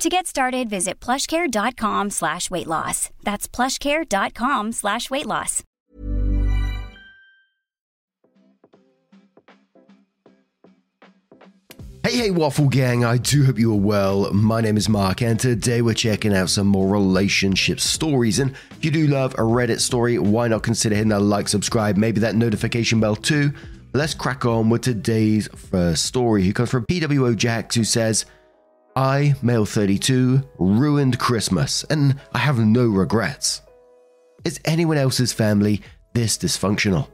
To get started, visit plushcare.com slash weight loss. That's plushcare.com slash weight loss. Hey, hey, Waffle Gang, I do hope you are well. My name is Mark, and today we're checking out some more relationship stories. And if you do love a Reddit story, why not consider hitting that like, subscribe, maybe that notification bell too? Let's crack on with today's first story, who comes from PWO Jax, who says, I, male 32, ruined Christmas, and I have no regrets. Is anyone else's family this dysfunctional?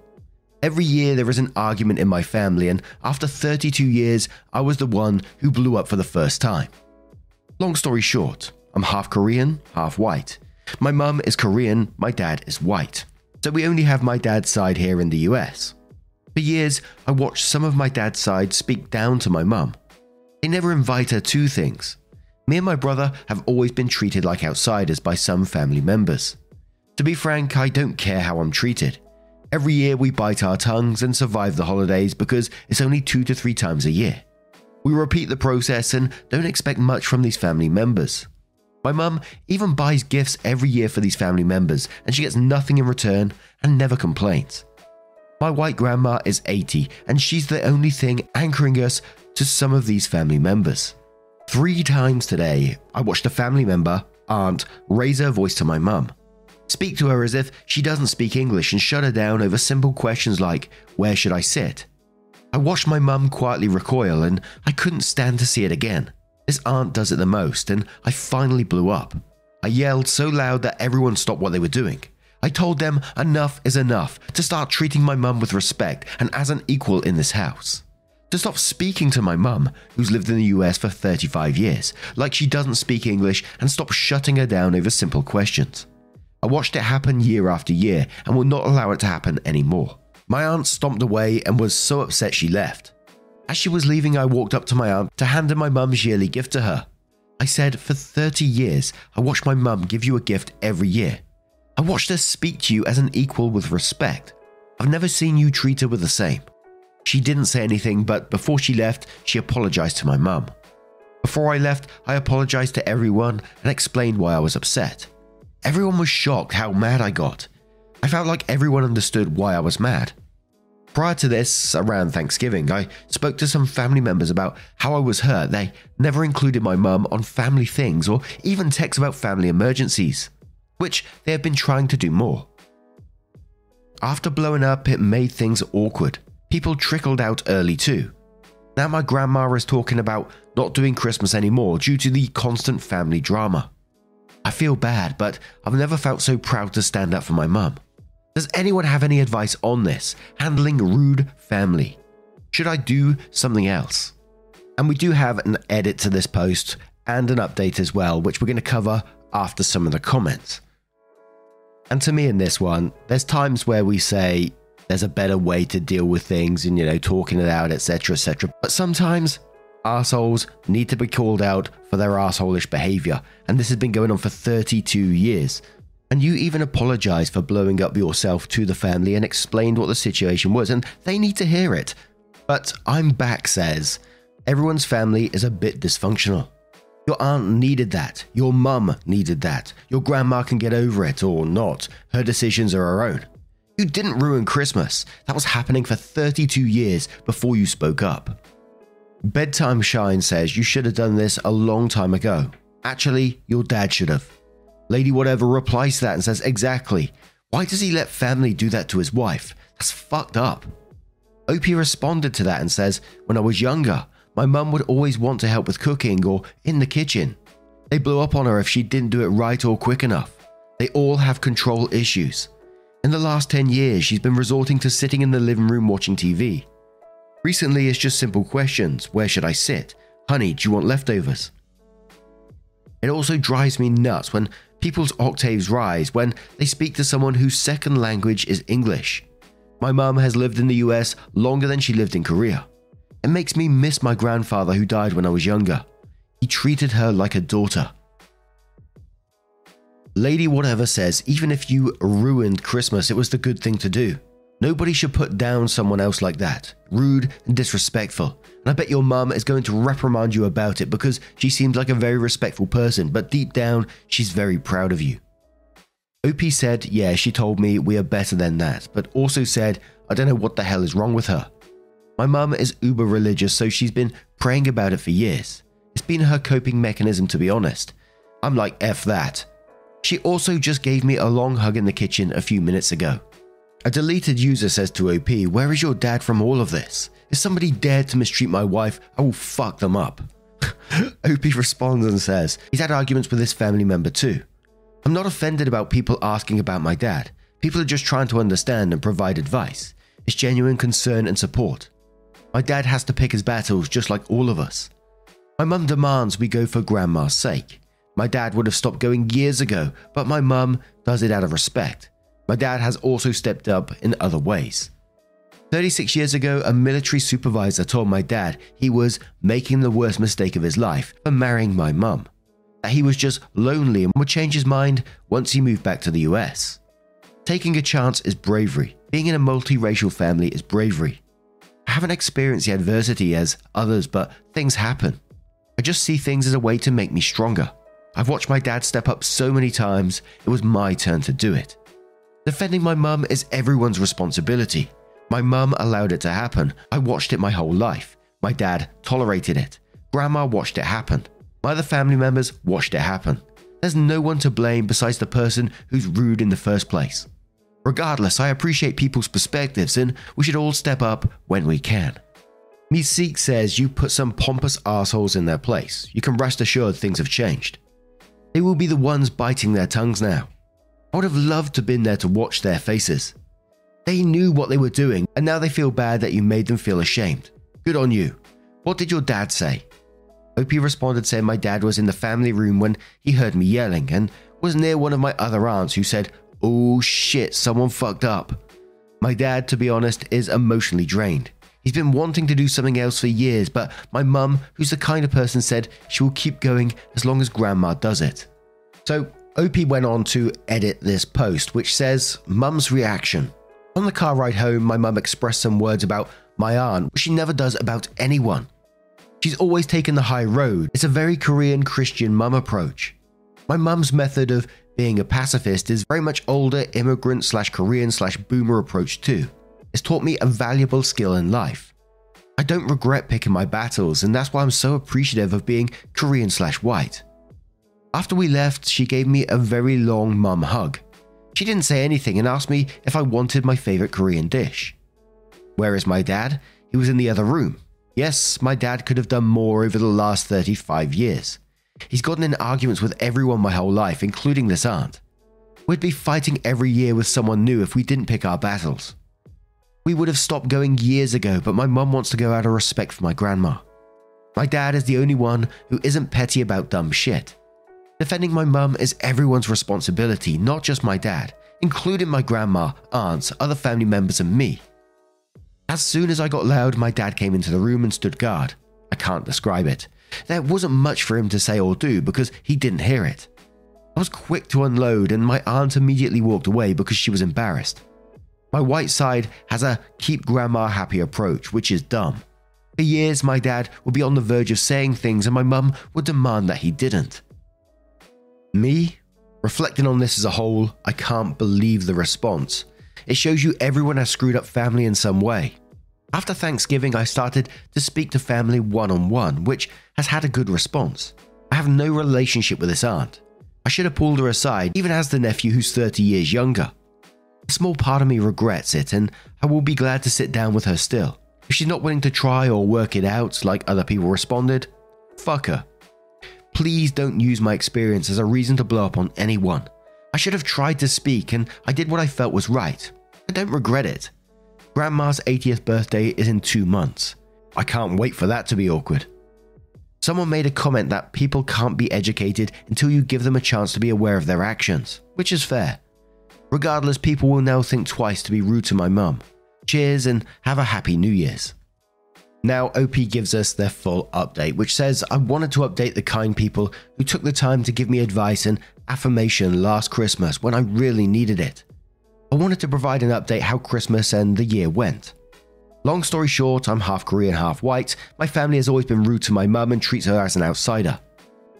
Every year there is an argument in my family, and after 32 years, I was the one who blew up for the first time. Long story short, I'm half Korean, half white. My mum is Korean, my dad is white. So we only have my dad's side here in the US. For years, I watched some of my dad's side speak down to my mum. They never invite her to things. Me and my brother have always been treated like outsiders by some family members. To be frank, I don't care how I'm treated. Every year we bite our tongues and survive the holidays because it's only two to three times a year. We repeat the process and don't expect much from these family members. My mum even buys gifts every year for these family members and she gets nothing in return and never complains. My white grandma is 80 and she's the only thing anchoring us to some of these family members. Three times today, I watched a family member, aunt, raise her voice to my mum. Speak to her as if she doesn't speak English and shut her down over simple questions like, Where should I sit? I watched my mum quietly recoil and I couldn't stand to see it again. This aunt does it the most, and I finally blew up. I yelled so loud that everyone stopped what they were doing. I told them enough is enough, to start treating my mum with respect and as an equal in this house. To stop speaking to my mum, who's lived in the US for 35 years, like she doesn't speak English, and stop shutting her down over simple questions. I watched it happen year after year and will not allow it to happen anymore. My aunt stomped away and was so upset she left. As she was leaving, I walked up to my aunt to hand her my mum's yearly gift to her. I said, For 30 years, I watched my mum give you a gift every year. I watched her speak to you as an equal with respect. I've never seen you treat her with the same. She didn't say anything, but before she left, she apologized to my mum. Before I left, I apologized to everyone and explained why I was upset. Everyone was shocked how mad I got. I felt like everyone understood why I was mad. Prior to this, around Thanksgiving, I spoke to some family members about how I was hurt. They never included my mum on family things or even texts about family emergencies, which they have been trying to do more. After blowing up, it made things awkward. People trickled out early too. Now my grandma is talking about not doing Christmas anymore due to the constant family drama. I feel bad, but I've never felt so proud to stand up for my mum. Does anyone have any advice on this? Handling rude family? Should I do something else? And we do have an edit to this post and an update as well, which we're going to cover after some of the comments. And to me, in this one, there's times where we say there's a better way to deal with things and, you know, talking it out, etc., etc. But sometimes assholes need to be called out for their assholish behavior, and this has been going on for 32 years. And you even apologized for blowing up yourself to the family and explained what the situation was, and they need to hear it. But I'm back says everyone's family is a bit dysfunctional. Your aunt needed that. Your mum needed that. Your grandma can get over it or not. Her decisions are her own. You didn't ruin Christmas. That was happening for 32 years before you spoke up. Bedtime Shine says you should have done this a long time ago. Actually, your dad should have. Lady Whatever replies to that and says, Exactly. Why does he let family do that to his wife? That's fucked up. Opie responded to that and says, When I was younger, my mum would always want to help with cooking or in the kitchen. They blew up on her if she didn't do it right or quick enough. They all have control issues. In the last 10 years, she's been resorting to sitting in the living room watching TV. Recently, it's just simple questions Where should I sit? Honey, do you want leftovers? It also drives me nuts when People's octaves rise when they speak to someone whose second language is English. My mum has lived in the US longer than she lived in Korea. It makes me miss my grandfather who died when I was younger. He treated her like a daughter. Lady Whatever says even if you ruined Christmas, it was the good thing to do. Nobody should put down someone else like that. Rude and disrespectful. And I bet your mum is going to reprimand you about it because she seems like a very respectful person, but deep down, she's very proud of you. OP said, Yeah, she told me we are better than that, but also said, I don't know what the hell is wrong with her. My mum is uber religious, so she's been praying about it for years. It's been her coping mechanism, to be honest. I'm like, F that. She also just gave me a long hug in the kitchen a few minutes ago. A deleted user says to OP, Where is your dad from all of this? If somebody dared to mistreat my wife, I will fuck them up. OP responds and says, He's had arguments with this family member too. I'm not offended about people asking about my dad. People are just trying to understand and provide advice. It's genuine concern and support. My dad has to pick his battles just like all of us. My mum demands we go for grandma's sake. My dad would have stopped going years ago, but my mum does it out of respect. My dad has also stepped up in other ways. 36 years ago, a military supervisor told my dad he was making the worst mistake of his life for marrying my mum. That he was just lonely and would change his mind once he moved back to the US. Taking a chance is bravery. Being in a multiracial family is bravery. I haven't experienced the adversity as others, but things happen. I just see things as a way to make me stronger. I've watched my dad step up so many times, it was my turn to do it. Defending my mum is everyone's responsibility. My mum allowed it to happen. I watched it my whole life. My dad tolerated it. Grandma watched it happen. My other family members watched it happen. There's no one to blame besides the person who's rude in the first place. Regardless, I appreciate people's perspectives and we should all step up when we can. Meeseek says you put some pompous assholes in their place. You can rest assured things have changed. They will be the ones biting their tongues now. I would have loved to have been there to watch their faces. They knew what they were doing, and now they feel bad that you made them feel ashamed. Good on you. What did your dad say? OP responded saying my dad was in the family room when he heard me yelling and was near one of my other aunts who said, Oh shit, someone fucked up. My dad, to be honest, is emotionally drained. He's been wanting to do something else for years, but my mum, who's the kind of person, said she will keep going as long as grandma does it. So OP went on to edit this post, which says, Mum's reaction. On the car ride home, my mum expressed some words about my aunt, which she never does about anyone. She's always taken the high road. It's a very Korean Christian mum approach. My mum's method of being a pacifist is very much older immigrant slash Korean slash boomer approach too. It's taught me a valuable skill in life. I don't regret picking my battles, and that's why I'm so appreciative of being Korean slash white. After we left, she gave me a very long mum hug. She didn't say anything and asked me if I wanted my favorite Korean dish. Where is my dad? He was in the other room. Yes, my dad could have done more over the last 35 years. He's gotten in arguments with everyone my whole life, including this aunt. We'd be fighting every year with someone new if we didn't pick our battles. We would have stopped going years ago, but my mum wants to go out of respect for my grandma. My dad is the only one who isn't petty about dumb shit. Defending my mum is everyone's responsibility, not just my dad, including my grandma, aunts, other family members, and me. As soon as I got loud, my dad came into the room and stood guard. I can't describe it. There wasn't much for him to say or do because he didn't hear it. I was quick to unload, and my aunt immediately walked away because she was embarrassed. My white side has a keep grandma happy approach, which is dumb. For years, my dad would be on the verge of saying things, and my mum would demand that he didn't. Me, reflecting on this as a whole, I can't believe the response. It shows you everyone has screwed up family in some way. After Thanksgiving, I started to speak to family one on one, which has had a good response. I have no relationship with this aunt. I should have pulled her aside, even as the nephew who's 30 years younger. A small part of me regrets it, and I will be glad to sit down with her still. If she's not willing to try or work it out like other people responded, fuck her. Please don't use my experience as a reason to blow up on anyone. I should have tried to speak and I did what I felt was right. I don't regret it. Grandma's 80th birthday is in two months. I can't wait for that to be awkward. Someone made a comment that people can't be educated until you give them a chance to be aware of their actions, which is fair. Regardless, people will now think twice to be rude to my mum. Cheers and have a happy New Year's. Now, OP gives us their full update, which says, I wanted to update the kind people who took the time to give me advice and affirmation last Christmas when I really needed it. I wanted to provide an update how Christmas and the year went. Long story short, I'm half Korean, half white. My family has always been rude to my mum and treats her as an outsider.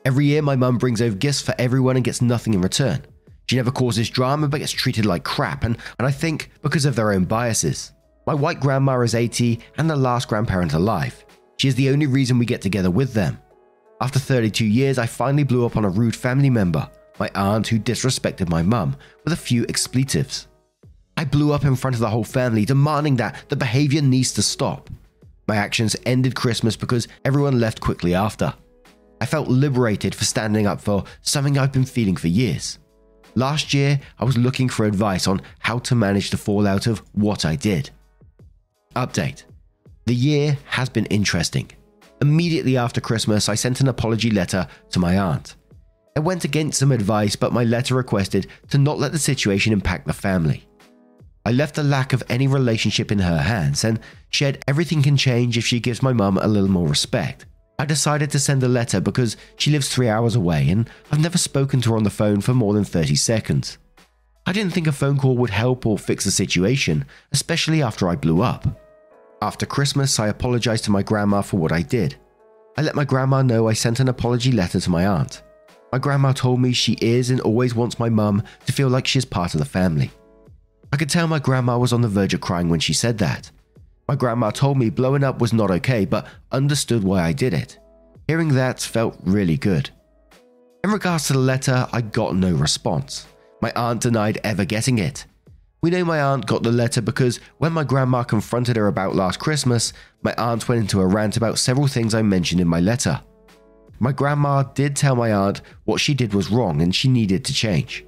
Every year, my mum brings over gifts for everyone and gets nothing in return. She never causes drama but gets treated like crap, and, and I think because of their own biases. My white grandma is 80 and the last grandparent alive. She is the only reason we get together with them. After 32 years, I finally blew up on a rude family member, my aunt who disrespected my mum, with a few expletives. I blew up in front of the whole family, demanding that the behavior needs to stop. My actions ended Christmas because everyone left quickly after. I felt liberated for standing up for something I've been feeling for years. Last year, I was looking for advice on how to manage the fallout of what I did. Update The year has been interesting. Immediately after Christmas, I sent an apology letter to my aunt. I went against some advice, but my letter requested to not let the situation impact the family. I left the lack of any relationship in her hands and shared everything can change if she gives my mum a little more respect. I decided to send a letter because she lives three hours away and I've never spoken to her on the phone for more than 30 seconds. I didn't think a phone call would help or fix the situation, especially after I blew up. After Christmas, I apologized to my grandma for what I did. I let my grandma know I sent an apology letter to my aunt. My grandma told me she is and always wants my mum to feel like she's part of the family. I could tell my grandma was on the verge of crying when she said that. My grandma told me blowing up was not okay, but understood why I did it. Hearing that felt really good. In regards to the letter, I got no response. My aunt denied ever getting it. We know my aunt got the letter because when my grandma confronted her about last Christmas, my aunt went into a rant about several things I mentioned in my letter. My grandma did tell my aunt what she did was wrong and she needed to change.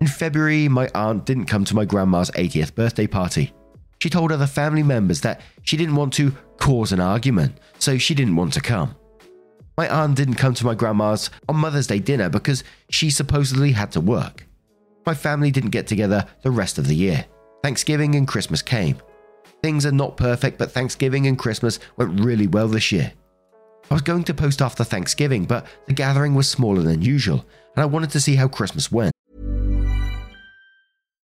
In February, my aunt didn't come to my grandma's 80th birthday party. She told other family members that she didn't want to cause an argument, so she didn't want to come. My aunt didn't come to my grandma's on Mother's Day dinner because she supposedly had to work. My family didn't get together the rest of the year. Thanksgiving and Christmas came. Things are not perfect, but Thanksgiving and Christmas went really well this year. I was going to post after Thanksgiving, but the gathering was smaller than usual, and I wanted to see how Christmas went.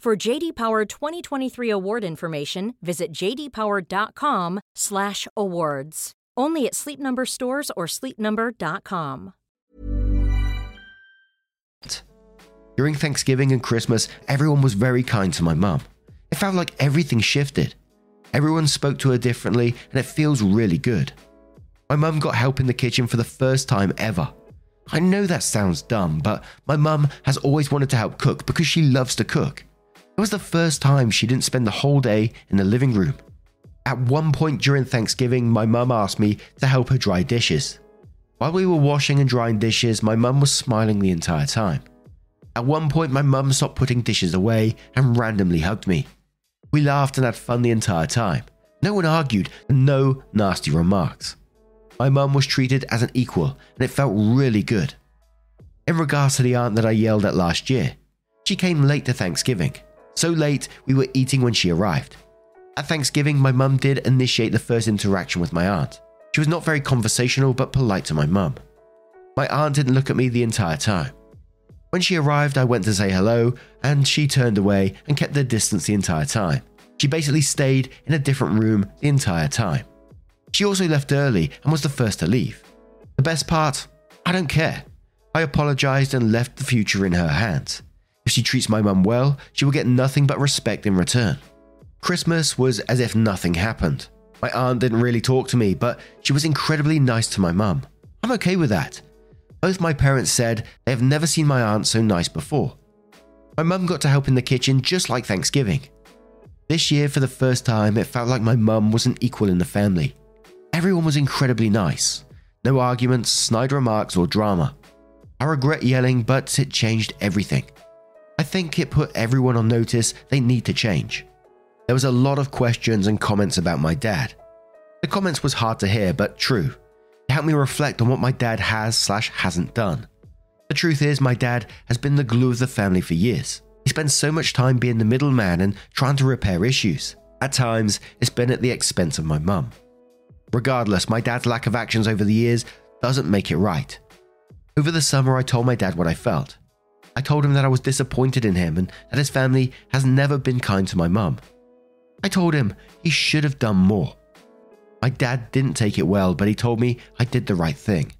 For JD Power 2023 award information, visit jdpower.com/awards. Only at Sleep Number stores or sleepnumber.com. During Thanksgiving and Christmas, everyone was very kind to my mum. It felt like everything shifted. Everyone spoke to her differently, and it feels really good. My mum got help in the kitchen for the first time ever. I know that sounds dumb, but my mum has always wanted to help cook because she loves to cook. It was the first time she didn't spend the whole day in the living room. At one point during Thanksgiving, my mum asked me to help her dry dishes. While we were washing and drying dishes, my mum was smiling the entire time. At one point, my mum stopped putting dishes away and randomly hugged me. We laughed and had fun the entire time. No one argued and no nasty remarks. My mum was treated as an equal and it felt really good. In regards to the aunt that I yelled at last year, she came late to Thanksgiving. So late, we were eating when she arrived. At Thanksgiving, my mum did initiate the first interaction with my aunt. She was not very conversational but polite to my mum. My aunt didn't look at me the entire time. When she arrived, I went to say hello, and she turned away and kept the distance the entire time. She basically stayed in a different room the entire time. She also left early and was the first to leave. The best part? I don't care. I apologized and left the future in her hands. If she treats my mum well, she will get nothing but respect in return. Christmas was as if nothing happened. My aunt didn't really talk to me, but she was incredibly nice to my mum. I'm okay with that. Both my parents said they have never seen my aunt so nice before. My mum got to help in the kitchen just like Thanksgiving. This year, for the first time, it felt like my mum was an equal in the family. Everyone was incredibly nice. No arguments, snide remarks, or drama. I regret yelling, but it changed everything. I think it put everyone on notice they need to change. There was a lot of questions and comments about my dad. The comments was hard to hear, but true. It helped me reflect on what my dad has slash hasn't done. The truth is, my dad has been the glue of the family for years. He spends so much time being the middleman and trying to repair issues. At times, it's been at the expense of my mum. Regardless, my dad's lack of actions over the years doesn't make it right. Over the summer, I told my dad what I felt. I told him that I was disappointed in him and that his family has never been kind to my mum. I told him he should have done more. My dad didn't take it well, but he told me I did the right thing.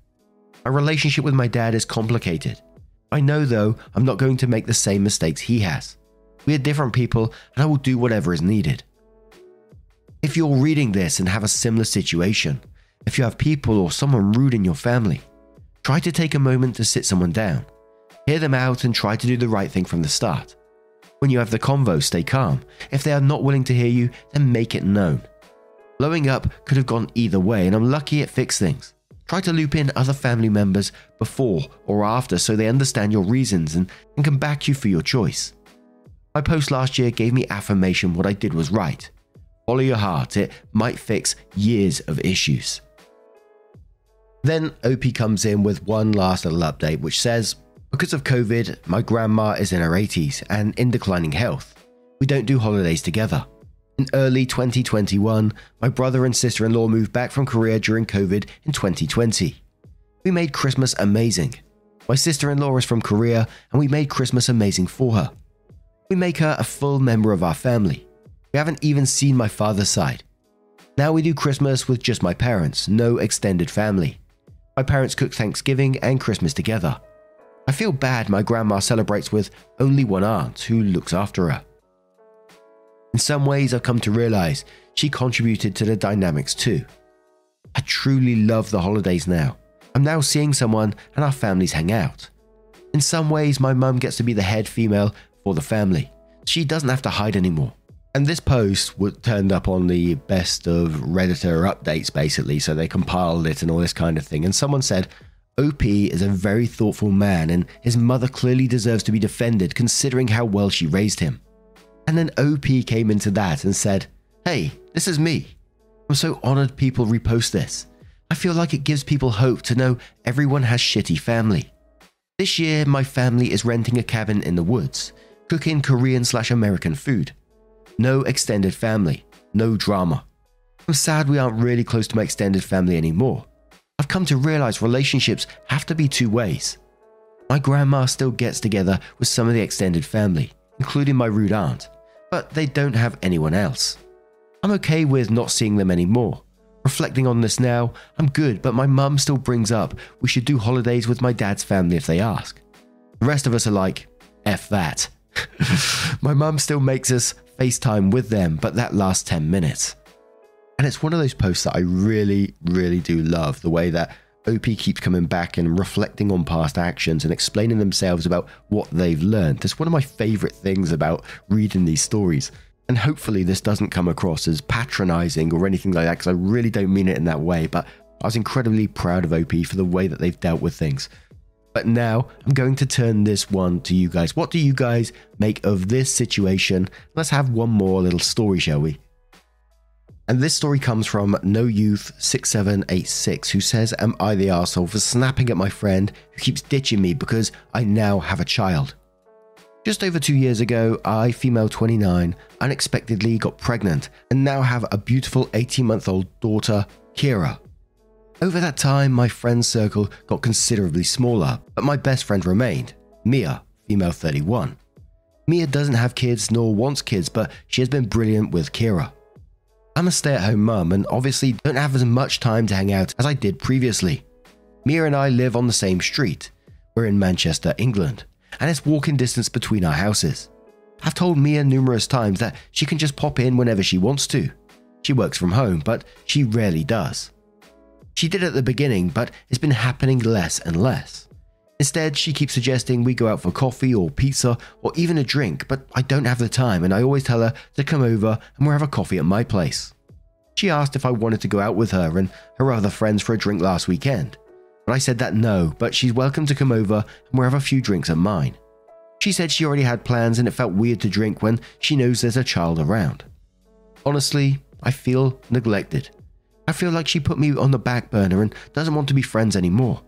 My relationship with my dad is complicated. I know, though, I'm not going to make the same mistakes he has. We are different people, and I will do whatever is needed. If you're reading this and have a similar situation, if you have people or someone rude in your family, try to take a moment to sit someone down, hear them out, and try to do the right thing from the start. When you have the convo, stay calm. If they are not willing to hear you, then make it known. Blowing up could have gone either way, and I'm lucky it fixed things. Try to loop in other family members before or after so they understand your reasons and, and can back you for your choice. My post last year gave me affirmation what I did was right. Follow your heart, it might fix years of issues. Then OP comes in with one last little update which says because of COVID, my grandma is in her 80s and in declining health. We don't do holidays together. In early 2021, my brother and sister in law moved back from Korea during COVID in 2020. We made Christmas amazing. My sister in law is from Korea and we made Christmas amazing for her. We make her a full member of our family. We haven't even seen my father's side. Now we do Christmas with just my parents, no extended family. My parents cook Thanksgiving and Christmas together. I feel bad my grandma celebrates with only one aunt who looks after her. In some ways, I've come to realize she contributed to the dynamics too. I truly love the holidays now. I'm now seeing someone and our families hang out. In some ways, my mum gets to be the head female for the family. She doesn't have to hide anymore. And this post turned up on the best of Redditor updates, basically. So they compiled it and all this kind of thing. And someone said, OP is a very thoughtful man, and his mother clearly deserves to be defended considering how well she raised him. And then OP came into that and said, Hey, this is me. I'm so honored people repost this. I feel like it gives people hope to know everyone has shitty family. This year, my family is renting a cabin in the woods, cooking Korean slash American food. No extended family, no drama. I'm sad we aren't really close to my extended family anymore. I've come to realize relationships have to be two ways. My grandma still gets together with some of the extended family, including my rude aunt, but they don't have anyone else. I'm okay with not seeing them anymore. Reflecting on this now, I'm good, but my mum still brings up we should do holidays with my dad's family if they ask. The rest of us are like, F that. my mum still makes us FaceTime with them, but that lasts 10 minutes. And it's one of those posts that I really, really do love the way that OP keeps coming back and reflecting on past actions and explaining themselves about what they've learned. It's one of my favorite things about reading these stories. And hopefully, this doesn't come across as patronizing or anything like that, because I really don't mean it in that way. But I was incredibly proud of OP for the way that they've dealt with things. But now I'm going to turn this one to you guys. What do you guys make of this situation? Let's have one more little story, shall we? And this story comes from No Youth 6786 who says, Am I the asshole for snapping at my friend who keeps ditching me because I now have a child? Just over two years ago, I, female 29, unexpectedly got pregnant and now have a beautiful 18 month old daughter, Kira. Over that time, my friend circle got considerably smaller, but my best friend remained Mia, female 31. Mia doesn't have kids nor wants kids, but she has been brilliant with Kira. I'm a stay at home mum and obviously don't have as much time to hang out as I did previously. Mia and I live on the same street. We're in Manchester, England, and it's walking distance between our houses. I've told Mia numerous times that she can just pop in whenever she wants to. She works from home, but she rarely does. She did at the beginning, but it's been happening less and less. Instead, she keeps suggesting we go out for coffee or pizza or even a drink, but I don't have the time and I always tell her to come over and we'll have a coffee at my place. She asked if I wanted to go out with her and her other friends for a drink last weekend, but I said that no, but she's welcome to come over and we'll have a few drinks at mine. She said she already had plans and it felt weird to drink when she knows there's a child around. Honestly, I feel neglected. I feel like she put me on the back burner and doesn't want to be friends anymore.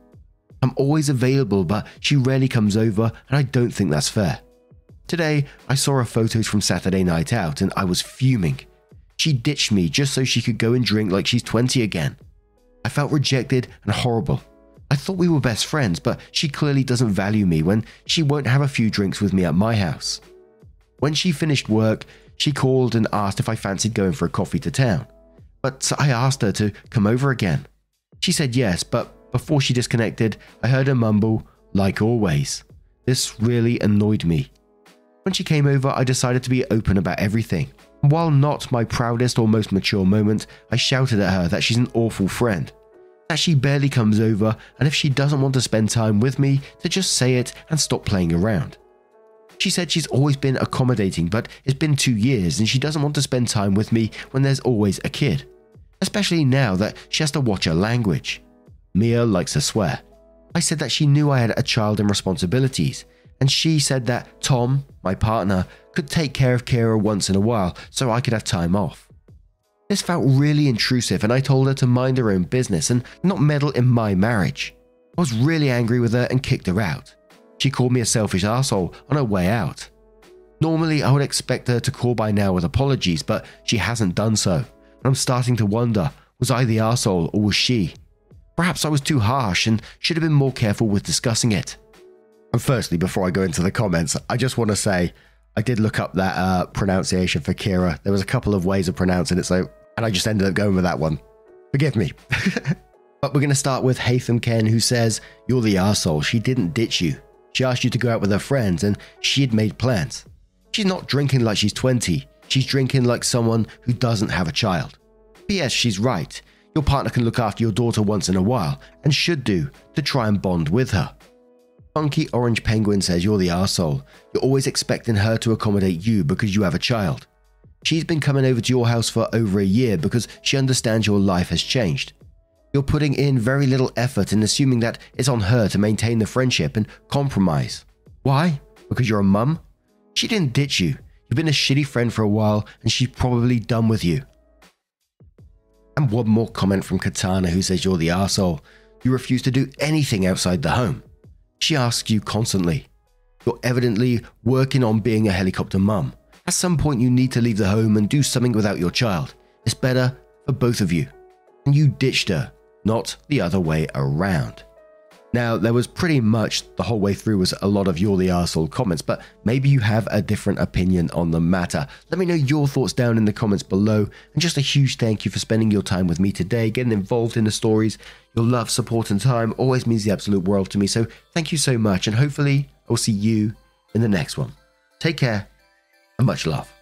I'm always available, but she rarely comes over, and I don't think that's fair. Today, I saw her photos from Saturday night out and I was fuming. She ditched me just so she could go and drink like she's 20 again. I felt rejected and horrible. I thought we were best friends, but she clearly doesn't value me when she won't have a few drinks with me at my house. When she finished work, she called and asked if I fancied going for a coffee to town. But I asked her to come over again. She said yes, but before she disconnected, I heard her mumble, like always. This really annoyed me. When she came over, I decided to be open about everything. While not my proudest or most mature moment, I shouted at her that she's an awful friend. That she barely comes over, and if she doesn't want to spend time with me, to just say it and stop playing around. She said she's always been accommodating, but it's been two years and she doesn't want to spend time with me when there's always a kid. Especially now that she has to watch her language. Mia likes to swear. I said that she knew I had a child and responsibilities, and she said that Tom, my partner, could take care of Kira once in a while so I could have time off. This felt really intrusive, and I told her to mind her own business and not meddle in my marriage. I was really angry with her and kicked her out. She called me a selfish asshole on her way out. Normally, I would expect her to call by now with apologies, but she hasn't done so, and I'm starting to wonder was I the asshole or was she? Perhaps I was too harsh and should have been more careful with discussing it. And firstly, before I go into the comments, I just want to say I did look up that uh, pronunciation for Kira. There was a couple of ways of pronouncing it, so and I just ended up going with that one. Forgive me. but we're going to start with Hatham Ken, who says, You're the arsehole. She didn't ditch you. She asked you to go out with her friends, and she had made plans. She's not drinking like she's 20. She's drinking like someone who doesn't have a child. P.S. She's right. Your partner can look after your daughter once in a while, and should do, to try and bond with her. Funky Orange Penguin says you're the arsehole. You're always expecting her to accommodate you because you have a child. She's been coming over to your house for over a year because she understands your life has changed. You're putting in very little effort and assuming that it's on her to maintain the friendship and compromise. Why? Because you're a mum? She didn't ditch you. You've been a shitty friend for a while and she's probably done with you. And one more comment from Katana who says you're the asshole. You refuse to do anything outside the home. She asks you constantly. You're evidently working on being a helicopter mum. At some point, you need to leave the home and do something without your child. It's better for both of you. And you ditched her, not the other way around. Now, there was pretty much the whole way through was a lot of you're the arsehole comments, but maybe you have a different opinion on the matter. Let me know your thoughts down in the comments below. And just a huge thank you for spending your time with me today, getting involved in the stories. Your love, support, and time always means the absolute world to me. So thank you so much, and hopefully I'll see you in the next one. Take care, and much love.